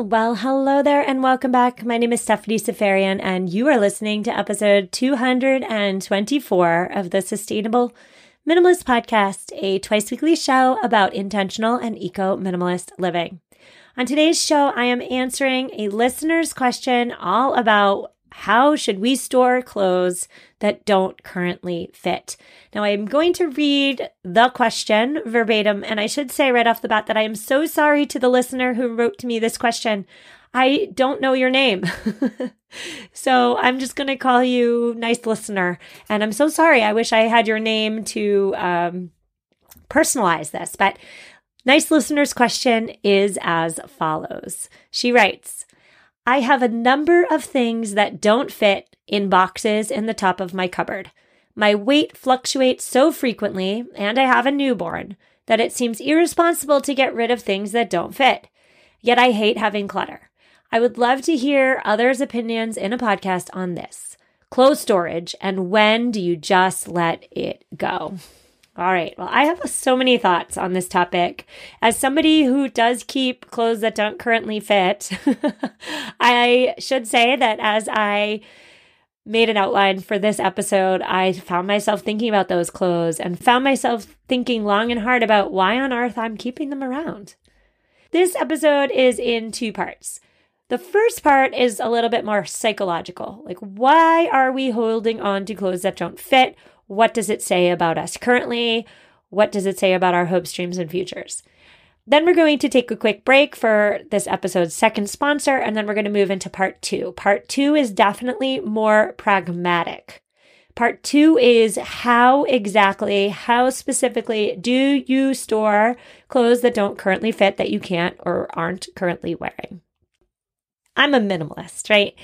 Well, hello there and welcome back. My name is Stephanie Seferian, and you are listening to episode 224 of the Sustainable Minimalist Podcast, a twice weekly show about intentional and eco minimalist living. On today's show, I am answering a listener's question all about how should we store clothes that don't currently fit? Now, I am going to read the question verbatim, and I should say right off the bat that I am so sorry to the listener who wrote to me this question. I don't know your name. so I'm just going to call you nice listener. And I'm so sorry. I wish I had your name to um, personalize this. But nice listener's question is as follows She writes, I have a number of things that don't fit in boxes in the top of my cupboard. My weight fluctuates so frequently, and I have a newborn, that it seems irresponsible to get rid of things that don't fit. Yet I hate having clutter. I would love to hear others' opinions in a podcast on this. Clothes storage, and when do you just let it go? All right. Well, I have so many thoughts on this topic. As somebody who does keep clothes that don't currently fit, I should say that as I made an outline for this episode, I found myself thinking about those clothes and found myself thinking long and hard about why on earth I'm keeping them around. This episode is in two parts. The first part is a little bit more psychological. Like, why are we holding on to clothes that don't fit? What does it say about us currently? What does it say about our hopes, dreams, and futures? Then we're going to take a quick break for this episode's second sponsor, and then we're going to move into part two. Part two is definitely more pragmatic. Part two is how exactly, how specifically do you store clothes that don't currently fit that you can't or aren't currently wearing? I'm a minimalist, right?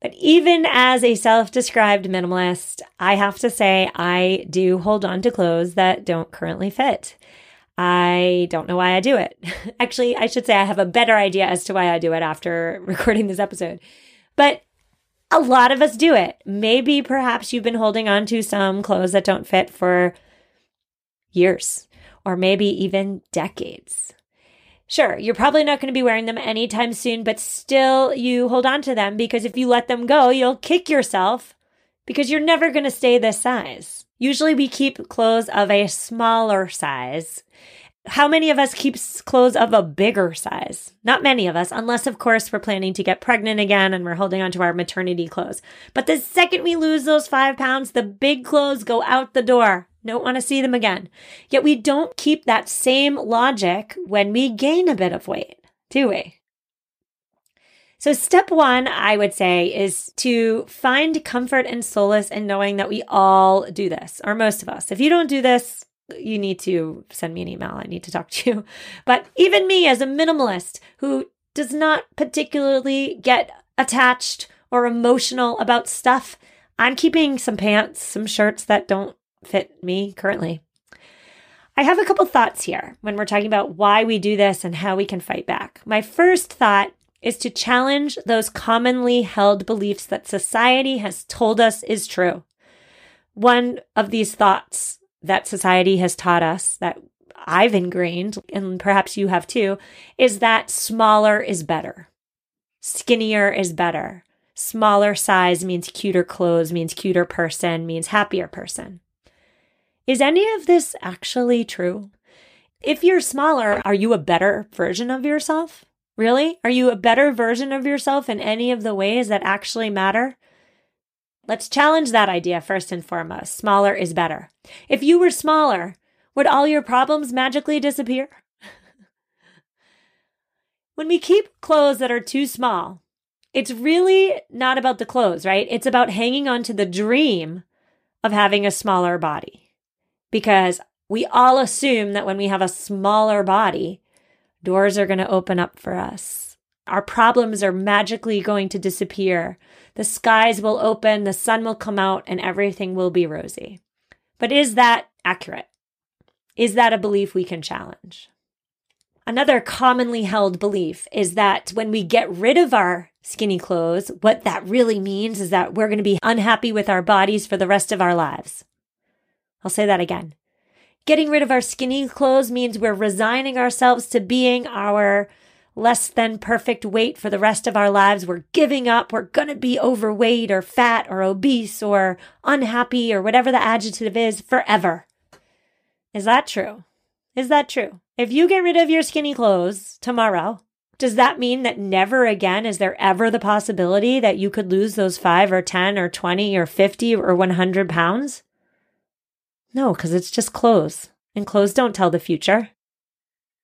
But even as a self described minimalist, I have to say I do hold on to clothes that don't currently fit. I don't know why I do it. Actually, I should say I have a better idea as to why I do it after recording this episode. But a lot of us do it. Maybe perhaps you've been holding on to some clothes that don't fit for years or maybe even decades. Sure, you're probably not going to be wearing them anytime soon, but still you hold on to them because if you let them go, you'll kick yourself because you're never going to stay this size. Usually we keep clothes of a smaller size. How many of us keeps clothes of a bigger size? Not many of us, unless of course we're planning to get pregnant again and we're holding on to our maternity clothes. But the second we lose those five pounds, the big clothes go out the door. Don't want to see them again. Yet we don't keep that same logic when we gain a bit of weight, do we? So, step one, I would say, is to find comfort and solace in knowing that we all do this, or most of us. If you don't do this, you need to send me an email. I need to talk to you. But even me, as a minimalist who does not particularly get attached or emotional about stuff, I'm keeping some pants, some shirts that don't fit me currently. I have a couple thoughts here when we're talking about why we do this and how we can fight back. My first thought is to challenge those commonly held beliefs that society has told us is true. One of these thoughts that society has taught us that I've ingrained, and perhaps you have too, is that smaller is better. Skinnier is better. Smaller size means cuter clothes, means cuter person, means happier person. Is any of this actually true? If you're smaller, are you a better version of yourself? Really? Are you a better version of yourself in any of the ways that actually matter? Let's challenge that idea first and foremost. Smaller is better. If you were smaller, would all your problems magically disappear? when we keep clothes that are too small, it's really not about the clothes, right? It's about hanging on to the dream of having a smaller body because we all assume that when we have a smaller body, doors are going to open up for us. Our problems are magically going to disappear. The skies will open, the sun will come out, and everything will be rosy. But is that accurate? Is that a belief we can challenge? Another commonly held belief is that when we get rid of our skinny clothes, what that really means is that we're going to be unhappy with our bodies for the rest of our lives. I'll say that again. Getting rid of our skinny clothes means we're resigning ourselves to being our less than perfect weight for the rest of our lives. We're giving up. We're going to be overweight or fat or obese or unhappy or whatever the adjective is forever. Is that true? Is that true? If you get rid of your skinny clothes tomorrow, does that mean that never again is there ever the possibility that you could lose those five or 10 or 20 or 50 or 100 pounds? No, because it's just clothes, and clothes don't tell the future.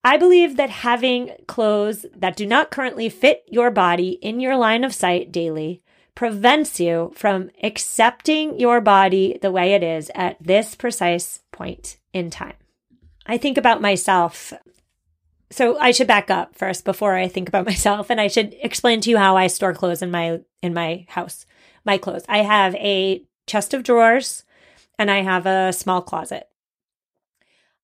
I believe that having clothes that do not currently fit your body in your line of sight daily prevents you from accepting your body the way it is at this precise point in time. I think about myself. So I should back up first before I think about myself and I should explain to you how I store clothes in my in my house. My clothes. I have a chest of drawers and I have a small closet.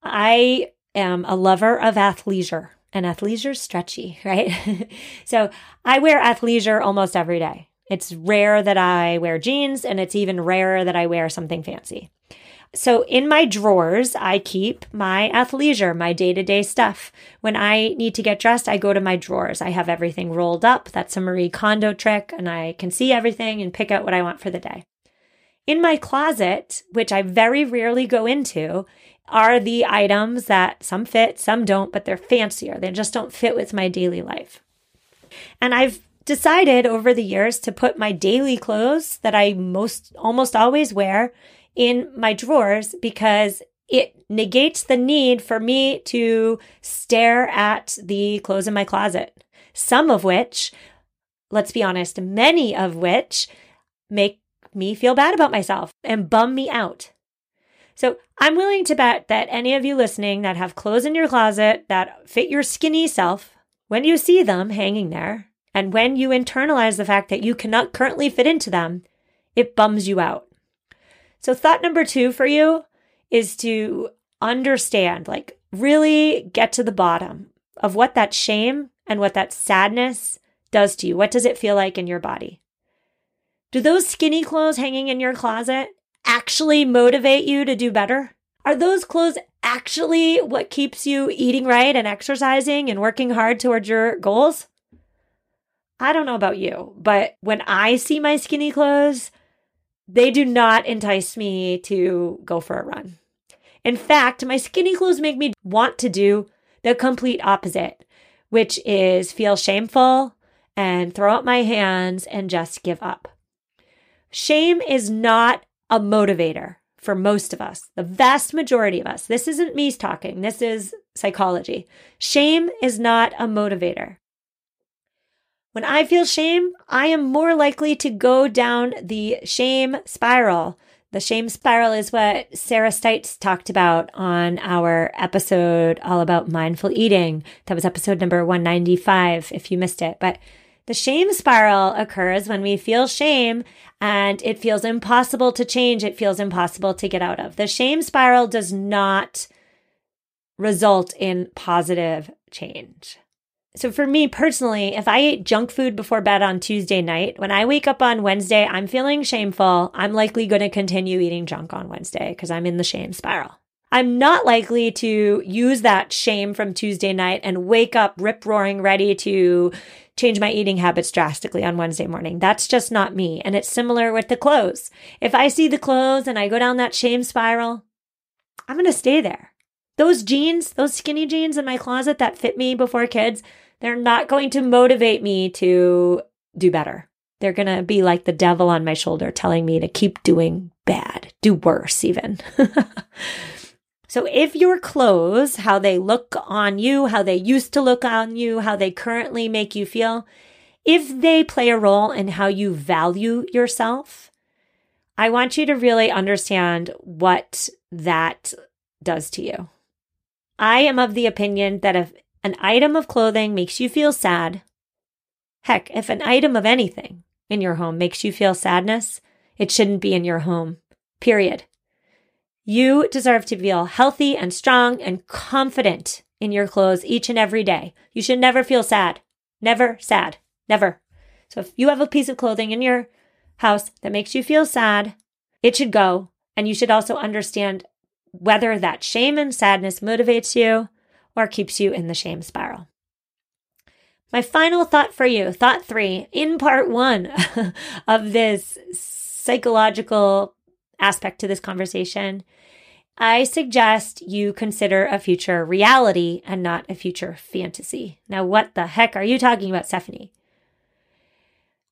I am a lover of athleisure, and athleisure stretchy, right? so I wear athleisure almost every day. It's rare that I wear jeans, and it's even rarer that I wear something fancy. So in my drawers, I keep my athleisure, my day to day stuff. When I need to get dressed, I go to my drawers. I have everything rolled up. That's a Marie Kondo trick, and I can see everything and pick out what I want for the day. In my closet, which I very rarely go into, are the items that some fit, some don't, but they're fancier. They just don't fit with my daily life. And I've decided over the years to put my daily clothes that I most almost always wear in my drawers because it negates the need for me to stare at the clothes in my closet. Some of which, let's be honest, many of which make me feel bad about myself and bum me out. So I'm willing to bet that any of you listening that have clothes in your closet that fit your skinny self, when you see them hanging there, and when you internalize the fact that you cannot currently fit into them, it bums you out. So, thought number two for you is to understand, like, really get to the bottom of what that shame and what that sadness does to you. What does it feel like in your body? Do those skinny clothes hanging in your closet actually motivate you to do better? Are those clothes actually what keeps you eating right and exercising and working hard towards your goals? I don't know about you, but when I see my skinny clothes, they do not entice me to go for a run. In fact, my skinny clothes make me want to do the complete opposite, which is feel shameful and throw up my hands and just give up. Shame is not a motivator for most of us, the vast majority of us. This isn't me talking, this is psychology. Shame is not a motivator. When I feel shame, I am more likely to go down the shame spiral. The shame spiral is what Sarah Stites talked about on our episode all about mindful eating. That was episode number 195 if you missed it. But the shame spiral occurs when we feel shame and it feels impossible to change. It feels impossible to get out of. The shame spiral does not result in positive change. So for me personally, if I ate junk food before bed on Tuesday night, when I wake up on Wednesday, I'm feeling shameful. I'm likely going to continue eating junk on Wednesday because I'm in the shame spiral. I'm not likely to use that shame from Tuesday night and wake up rip roaring ready to change my eating habits drastically on Wednesday morning. That's just not me. And it's similar with the clothes. If I see the clothes and I go down that shame spiral, I'm going to stay there. Those jeans, those skinny jeans in my closet that fit me before kids, they're not going to motivate me to do better. They're going to be like the devil on my shoulder telling me to keep doing bad, do worse even. So if your clothes, how they look on you, how they used to look on you, how they currently make you feel, if they play a role in how you value yourself, I want you to really understand what that does to you. I am of the opinion that if an item of clothing makes you feel sad, heck, if an item of anything in your home makes you feel sadness, it shouldn't be in your home. Period. You deserve to feel healthy and strong and confident in your clothes each and every day. You should never feel sad. Never sad. Never. So if you have a piece of clothing in your house that makes you feel sad, it should go. And you should also understand whether that shame and sadness motivates you or keeps you in the shame spiral. My final thought for you, thought three, in part one of this psychological aspect to this conversation, I suggest you consider a future reality and not a future fantasy. Now, what the heck are you talking about, Stephanie?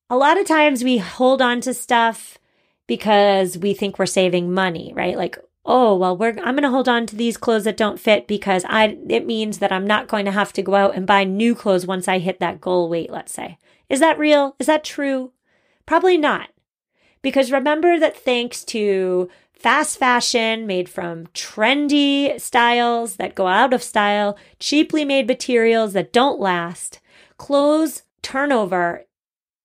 A lot of times we hold on to stuff because we think we're saving money, right? Like, oh, well, we're, I'm going to hold on to these clothes that don't fit because I, it means that I'm not going to have to go out and buy new clothes once I hit that goal weight, let's say. Is that real? Is that true? Probably not. Because remember that thanks to fast fashion made from trendy styles that go out of style, cheaply made materials that don't last, clothes turnover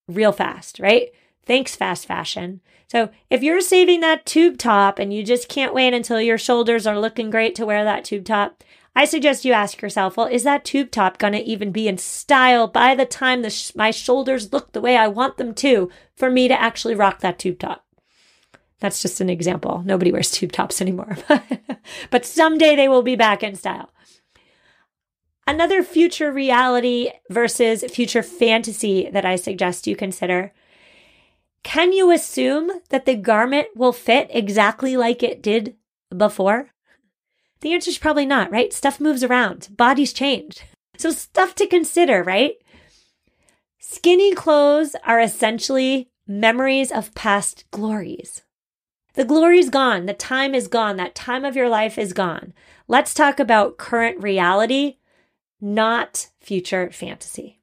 real fast, right? Thanks, fast fashion. So if you're saving that tube top and you just can't wait until your shoulders are looking great to wear that tube top, I suggest you ask yourself, well, is that tube top going to even be in style by the time sh- my shoulders look the way I want them to for me to actually rock that tube top? That's just an example. Nobody wears tube tops anymore, but someday they will be back in style. Another future reality versus future fantasy that I suggest you consider can you assume that the garment will fit exactly like it did before? The answer is probably not, right? Stuff moves around, bodies change. So, stuff to consider, right? Skinny clothes are essentially memories of past glories. The glory's gone. The time is gone. That time of your life is gone. Let's talk about current reality, not future fantasy.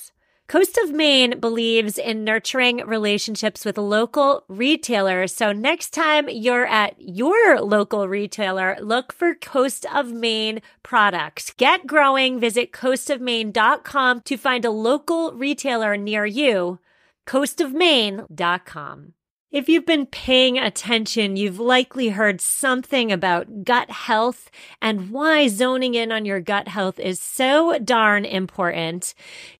Coast of Maine believes in nurturing relationships with local retailers. So next time you're at your local retailer, look for Coast of Maine products. Get growing. Visit coastofmaine.com to find a local retailer near you. coastofmaine.com. If you've been paying attention, you've likely heard something about gut health and why zoning in on your gut health is so darn important.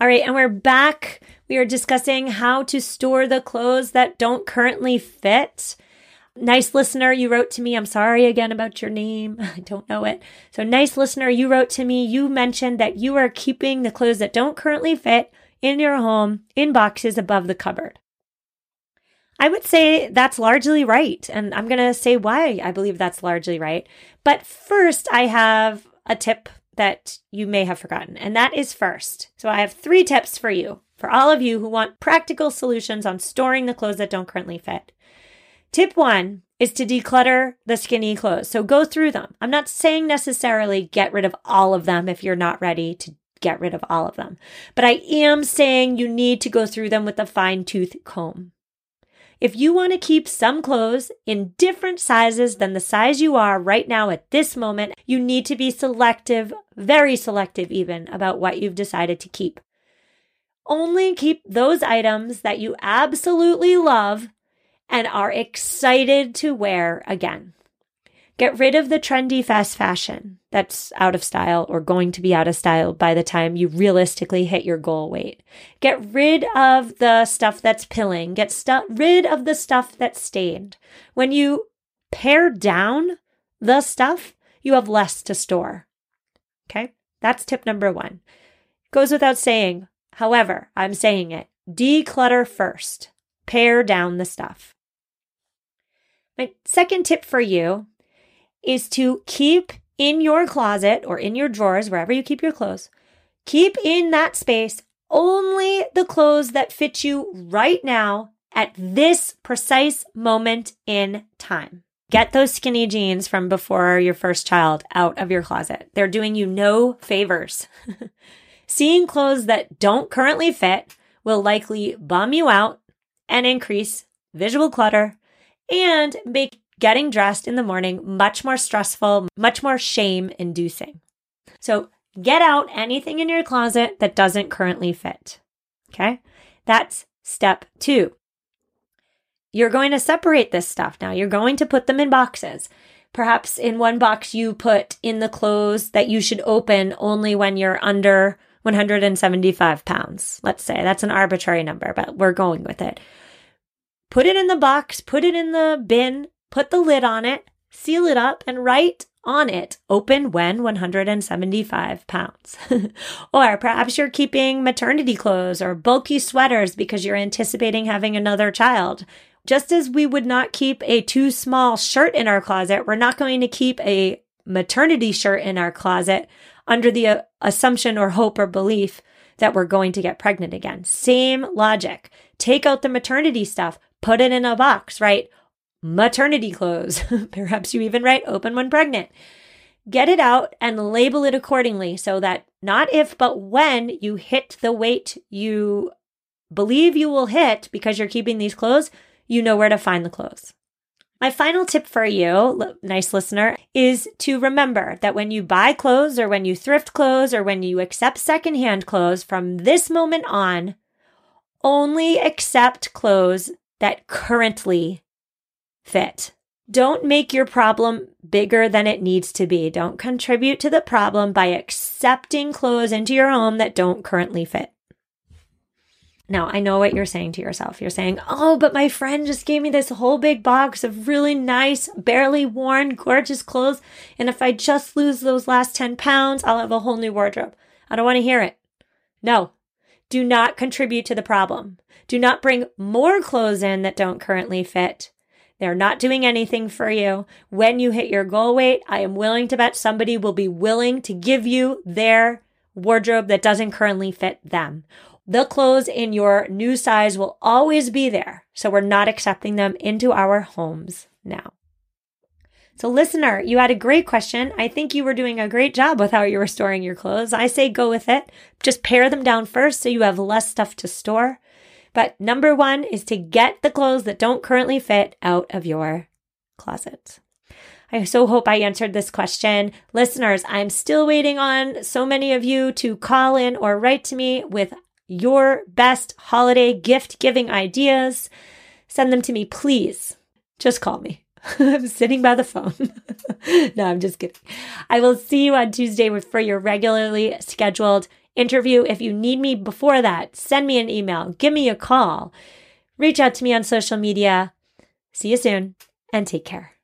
All right, and we're back. We are discussing how to store the clothes that don't currently fit. Nice listener, you wrote to me. I'm sorry again about your name. I don't know it. So, nice listener, you wrote to me. You mentioned that you are keeping the clothes that don't currently fit in your home in boxes above the cupboard. I would say that's largely right. And I'm going to say why I believe that's largely right. But first, I have a tip that you may have forgotten, and that is first. So I have three tips for you, for all of you who want practical solutions on storing the clothes that don't currently fit. Tip one is to declutter the skinny clothes. So go through them. I'm not saying necessarily get rid of all of them if you're not ready to get rid of all of them, but I am saying you need to go through them with a fine tooth comb. If you want to keep some clothes in different sizes than the size you are right now at this moment, you need to be selective, very selective even, about what you've decided to keep. Only keep those items that you absolutely love and are excited to wear again. Get rid of the trendy fast fashion that's out of style or going to be out of style by the time you realistically hit your goal weight. Get rid of the stuff that's pilling. Get stu- rid of the stuff that's stained. When you pare down the stuff, you have less to store. Okay? That's tip number one. Goes without saying. However, I'm saying it. Declutter first. Pare down the stuff. My second tip for you is to keep in your closet or in your drawers, wherever you keep your clothes, keep in that space only the clothes that fit you right now at this precise moment in time. Get those skinny jeans from before your first child out of your closet. They're doing you no favors. Seeing clothes that don't currently fit will likely bum you out and increase visual clutter and make getting dressed in the morning much more stressful, much more shame inducing. So get out anything in your closet that doesn't currently fit. Okay. That's step two. You're going to separate this stuff now. You're going to put them in boxes. Perhaps in one box, you put in the clothes that you should open only when you're under 175 pounds. Let's say that's an arbitrary number, but we're going with it. Put it in the box, put it in the bin, put the lid on it, seal it up, and write on it open when 175 pounds. or perhaps you're keeping maternity clothes or bulky sweaters because you're anticipating having another child. Just as we would not keep a too small shirt in our closet, we're not going to keep a maternity shirt in our closet under the uh, assumption or hope or belief that we're going to get pregnant again. Same logic. Take out the maternity stuff, put it in a box, right? Maternity clothes. Perhaps you even write open when pregnant. Get it out and label it accordingly so that not if, but when you hit the weight you believe you will hit because you're keeping these clothes, you know where to find the clothes. My final tip for you, nice listener, is to remember that when you buy clothes or when you thrift clothes or when you accept secondhand clothes from this moment on, only accept clothes that currently fit. Don't make your problem bigger than it needs to be. Don't contribute to the problem by accepting clothes into your home that don't currently fit. Now, I know what you're saying to yourself. You're saying, oh, but my friend just gave me this whole big box of really nice, barely worn, gorgeous clothes. And if I just lose those last 10 pounds, I'll have a whole new wardrobe. I don't want to hear it. No, do not contribute to the problem. Do not bring more clothes in that don't currently fit. They're not doing anything for you. When you hit your goal weight, I am willing to bet somebody will be willing to give you their wardrobe that doesn't currently fit them. The clothes in your new size will always be there. So we're not accepting them into our homes now. So, listener, you had a great question. I think you were doing a great job with how you were storing your clothes. I say go with it. Just pare them down first so you have less stuff to store. But number one is to get the clothes that don't currently fit out of your closet. I so hope I answered this question. Listeners, I'm still waiting on so many of you to call in or write to me with your best holiday gift giving ideas. Send them to me, please. Just call me. I'm sitting by the phone. no, I'm just kidding. I will see you on Tuesday for your regularly scheduled interview. If you need me before that, send me an email, give me a call, reach out to me on social media. See you soon and take care.